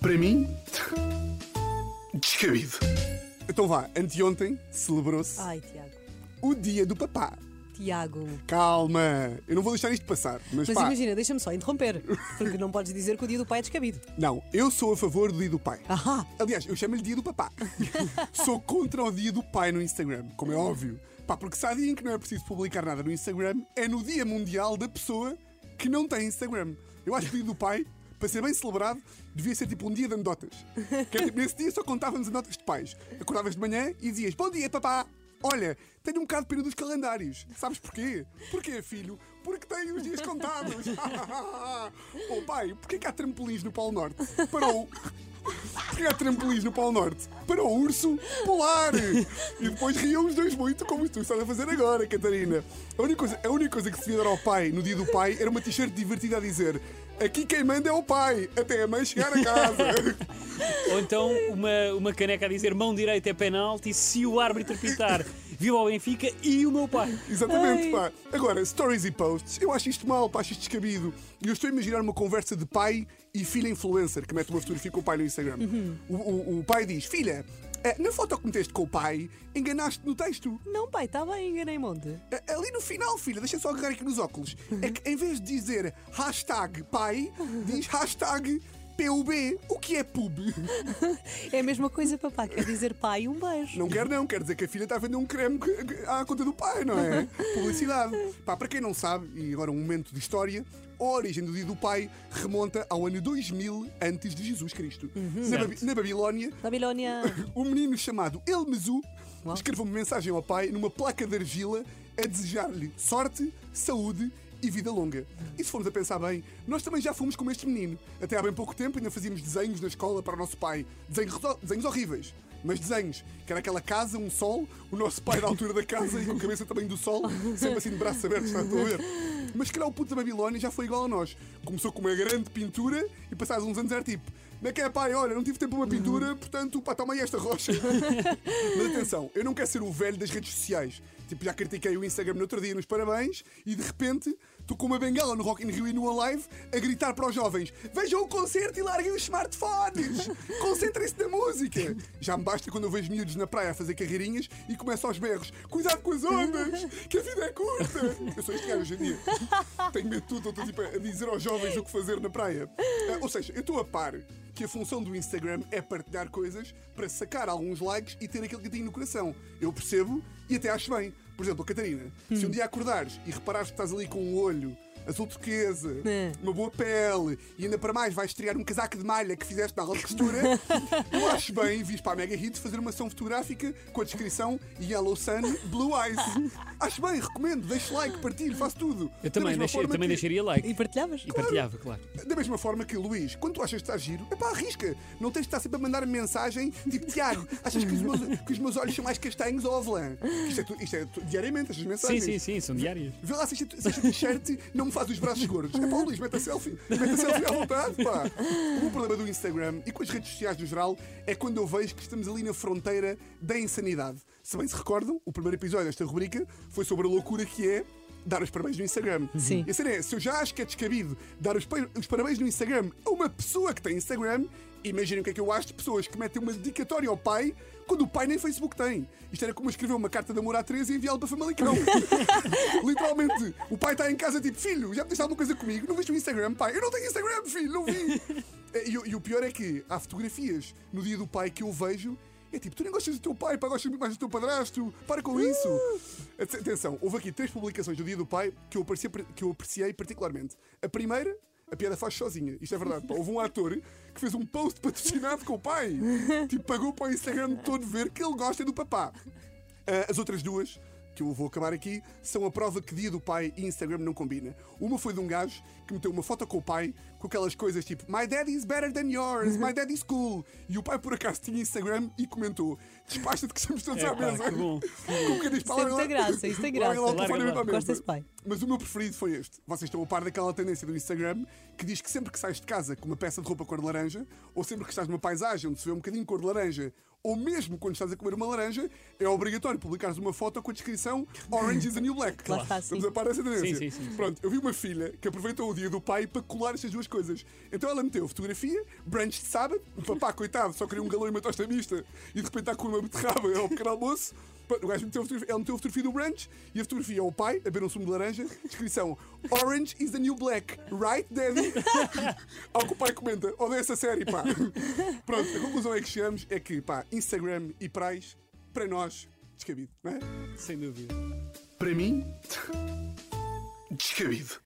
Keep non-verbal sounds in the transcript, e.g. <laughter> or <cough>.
Para mim, <laughs> descabido. Então vá, anteontem celebrou-se Ai, Tiago. o dia do papá. Tiago. Calma, eu não vou deixar isto passar. Mas, Mas pá, imagina, deixa-me só interromper. Porque não podes dizer que o dia do pai é descabido. não, eu sou a favor do dia do pai. Ahá! Aliás, eu chamo-lhe dia do papá. <laughs> sou contra o dia do pai no Instagram, como é óbvio. Pá, porque se há dia em que não é preciso publicar nada no Instagram, é no dia mundial da pessoa que não tem Instagram. Eu acho que o dia do pai, para ser bem celebrado, devia ser tipo um dia de anedotas. Que é, tipo, nesse dia só contávamos anedotas de pais. Acordavas de manhã e dizias: Bom dia, papá! Olha, tenho um bocado de pena dos calendários. Sabes porquê? Porquê, filho? Porque tenho os dias contados. <laughs> oh, pai, porquê que há trampolins no Polo Norte? Parou. Porquê há trampolins no Polo Norte? Para o urso polar! E depois riam os dois muito, como tu estás a fazer agora, Catarina. A única coisa, a única coisa que se devia dar ao pai no dia do pai era uma t-shirt divertida a dizer: Aqui quem manda é o pai, até a mãe chegar a casa. Ou então uma, uma caneca a dizer mão direita é penalti se o árbitro pitar. Viva o Benfica e o meu pai. <laughs> Exatamente, Ai. pá. Agora, stories e posts, eu acho isto mal, pá, acho isto descabido. E eu estou a imaginar uma conversa de pai e filha influencer que mete uma fotografia com o pai no Instagram. O, o- o pai diz: Filha, eh, na foto que meteste com o pai, enganaste no texto. Não, pai, está bem, enganei monte. Eh, Ali no final, filha, deixa só agarrar aqui nos óculos. É que em vez de dizer hashtag pai, <laughs> diz hashtag PUB. O que é pub? <laughs> É a mesma coisa, papá. Quer dizer pai, um beijo. Não quer não, quer dizer que a filha está a vender um creme à conta do pai, não é? <laughs> Publicidade. Pá, para quem não sabe, e agora um momento de história, a origem do dia do pai remonta ao ano 2000 antes de Jesus Cristo. Na, Certo. Babi- na Babilónia, Babilónia. <laughs> um menino chamado Elmezu escreveu uma mensagem ao pai numa placa de argila a desejar-lhe sorte, saúde e vida longa. E se formos a pensar bem, nós também já fomos como este menino. Até há bem pouco tempo ainda fazíamos desenhos na escola para o nosso pai. Desenhos, desenhos horríveis. Mas desenhos, que era aquela casa, um sol, o nosso pai da altura da casa e com a cabeça também do sol, sempre assim de braços abertos, está a ver? Mas calhar o puto da Babilónia já foi igual a nós. Começou com uma grande pintura e passados uns anos era tipo, não é que é pai, olha, não tive tempo para uma pintura, portanto, pá, toma aí esta rocha. <laughs> Mas atenção, eu não quero ser o velho das redes sociais. Tipo, já critiquei o Instagram no outro dia nos parabéns e de repente estou com uma bengala no Rock in Rio e no Live a gritar para os jovens: vejam o concerto e larguem os smartphones! <laughs> Concentrem-se na música! Já me basta quando eu vejo miúdos na praia a fazer carreirinhas e começo aos berros: cuidado com as ondas, que a vida é curta! Eu sou este gajo hoje em dia. Tenho medo de tudo, estou tipo, a dizer aos jovens o que fazer na praia. Ah, ou seja, eu estou a par que a função do Instagram é partilhar coisas para sacar alguns likes e ter aquele gatinho no coração. Eu percebo e até acho bem. Por exemplo, Catarina, se um dia acordares e reparares que estás ali com um olho azul turquesa, É. uma boa pele e ainda para mais vais estrear um casaco de malha que fizeste na alta costura, <laughs> eu acho bem vis para a Mega Hits fazer uma ação fotográfica com a descrição Yellow Sun Blue Eyes. Acho bem, recomendo, deixo like, partilho, faço tudo. Eu também, deixei- eu também que- deixaria like. E partilhavas? E partilhava, claro. da mesma forma que, Luís, quando tu achas que estás giro, é pá, arrisca. Não tens de estar sempre a mandar mensagem tipo, Tiago, achas que os meus, que os meus olhos são mais castanhos ou avelã? Isto é, tu- isto é tu- diariamente, estas Sim, mensagens. sim, sim, são diárias. Vê lá se esta t-shirt não me faz os braços gordos. É pá, Luís, mete a selfie. Mete a selfie à vontade, pá. O problema do Instagram e com as redes sociais no geral é quando eu vejo que estamos ali na fronteira da insanidade. Se bem se recordam, o primeiro episódio desta rubrica foi sobre a loucura que é dar os parabéns no Instagram. Sim. E a cena é, se eu já acho que é descabido dar os, os parabéns no Instagram a uma pessoa que tem Instagram, imaginem o que é que eu acho de pessoas que metem uma dedicatória ao pai quando o pai nem Facebook tem. Isto era como escrever uma carta de amor à Teresa e enviá-la para Famalicão. <laughs> Literalmente, o pai está em casa tipo, filho, já pediste alguma coisa comigo? Não viste o Instagram, pai? Eu não tenho Instagram, filho, não vi. <laughs> e, o- e o pior é que há fotografias no dia do pai que eu vejo é tipo, tu nem gostas do teu pai, pá, gostas muito mais do teu padrasto, para com isso. Ate- Atenção, houve aqui três publicações do dia do pai que eu, apreciei, que eu apreciei particularmente. A primeira, a piada faz sozinha, isto é verdade. pá. Houve um ator que fez um post patrocinado com o pai, <laughs> tipo, pagou para o Instagram todo ver que ele gosta do papá. Ah, as outras duas, que eu vou acabar aqui, são a prova que dia do pai e Instagram não combina. Uma foi de um gajo que meteu uma foto com o pai com aquelas coisas tipo My daddy is better than yours, my daddy is cool. E o pai por acaso tinha Instagram e comentou: Despacha-te que estamos todos É à pá, mesa. que bom. <laughs> Com que diz, Isso tem muita graça, isso tem graça. Larga lá o Larga telefone lá. à mesa. Gosto desse pai. Mas o meu preferido foi este. Vocês estão a par daquela tendência do Instagram que diz que sempre que sais de casa com uma peça de roupa cor de laranja, ou sempre que estás numa paisagem onde se vê um bocadinho cor de laranja, ou mesmo quando estás a comer uma laranja, é obrigatório publicares uma foto com a descrição Orange is the New Black. Sim. Estamos a par dessa tendência. Sim, sim, sim, sim. Pronto, eu vi uma filha que aproveitou o dia do pai para colar estas duas coisas. Então ela meteu fotografia, brunch de sábado, o papá, coitado, só queria um galão e uma tosta mista e de repente está com uma beterraba ao pequeno almoço. O gajo meteu a fotografia, ela meteu a fotografia do brunch e a fotografia é o pai a beber um sumo de laranja. Descrição: Orange is the new black, right, daddy? <laughs> Ao que o pai comenta: odeio essa série, pá. Pronto, a conclusão é que chegamos é que, pá, Instagram e prais, para nós, descabido, não é? Sem dúvida. Para mim, descabido.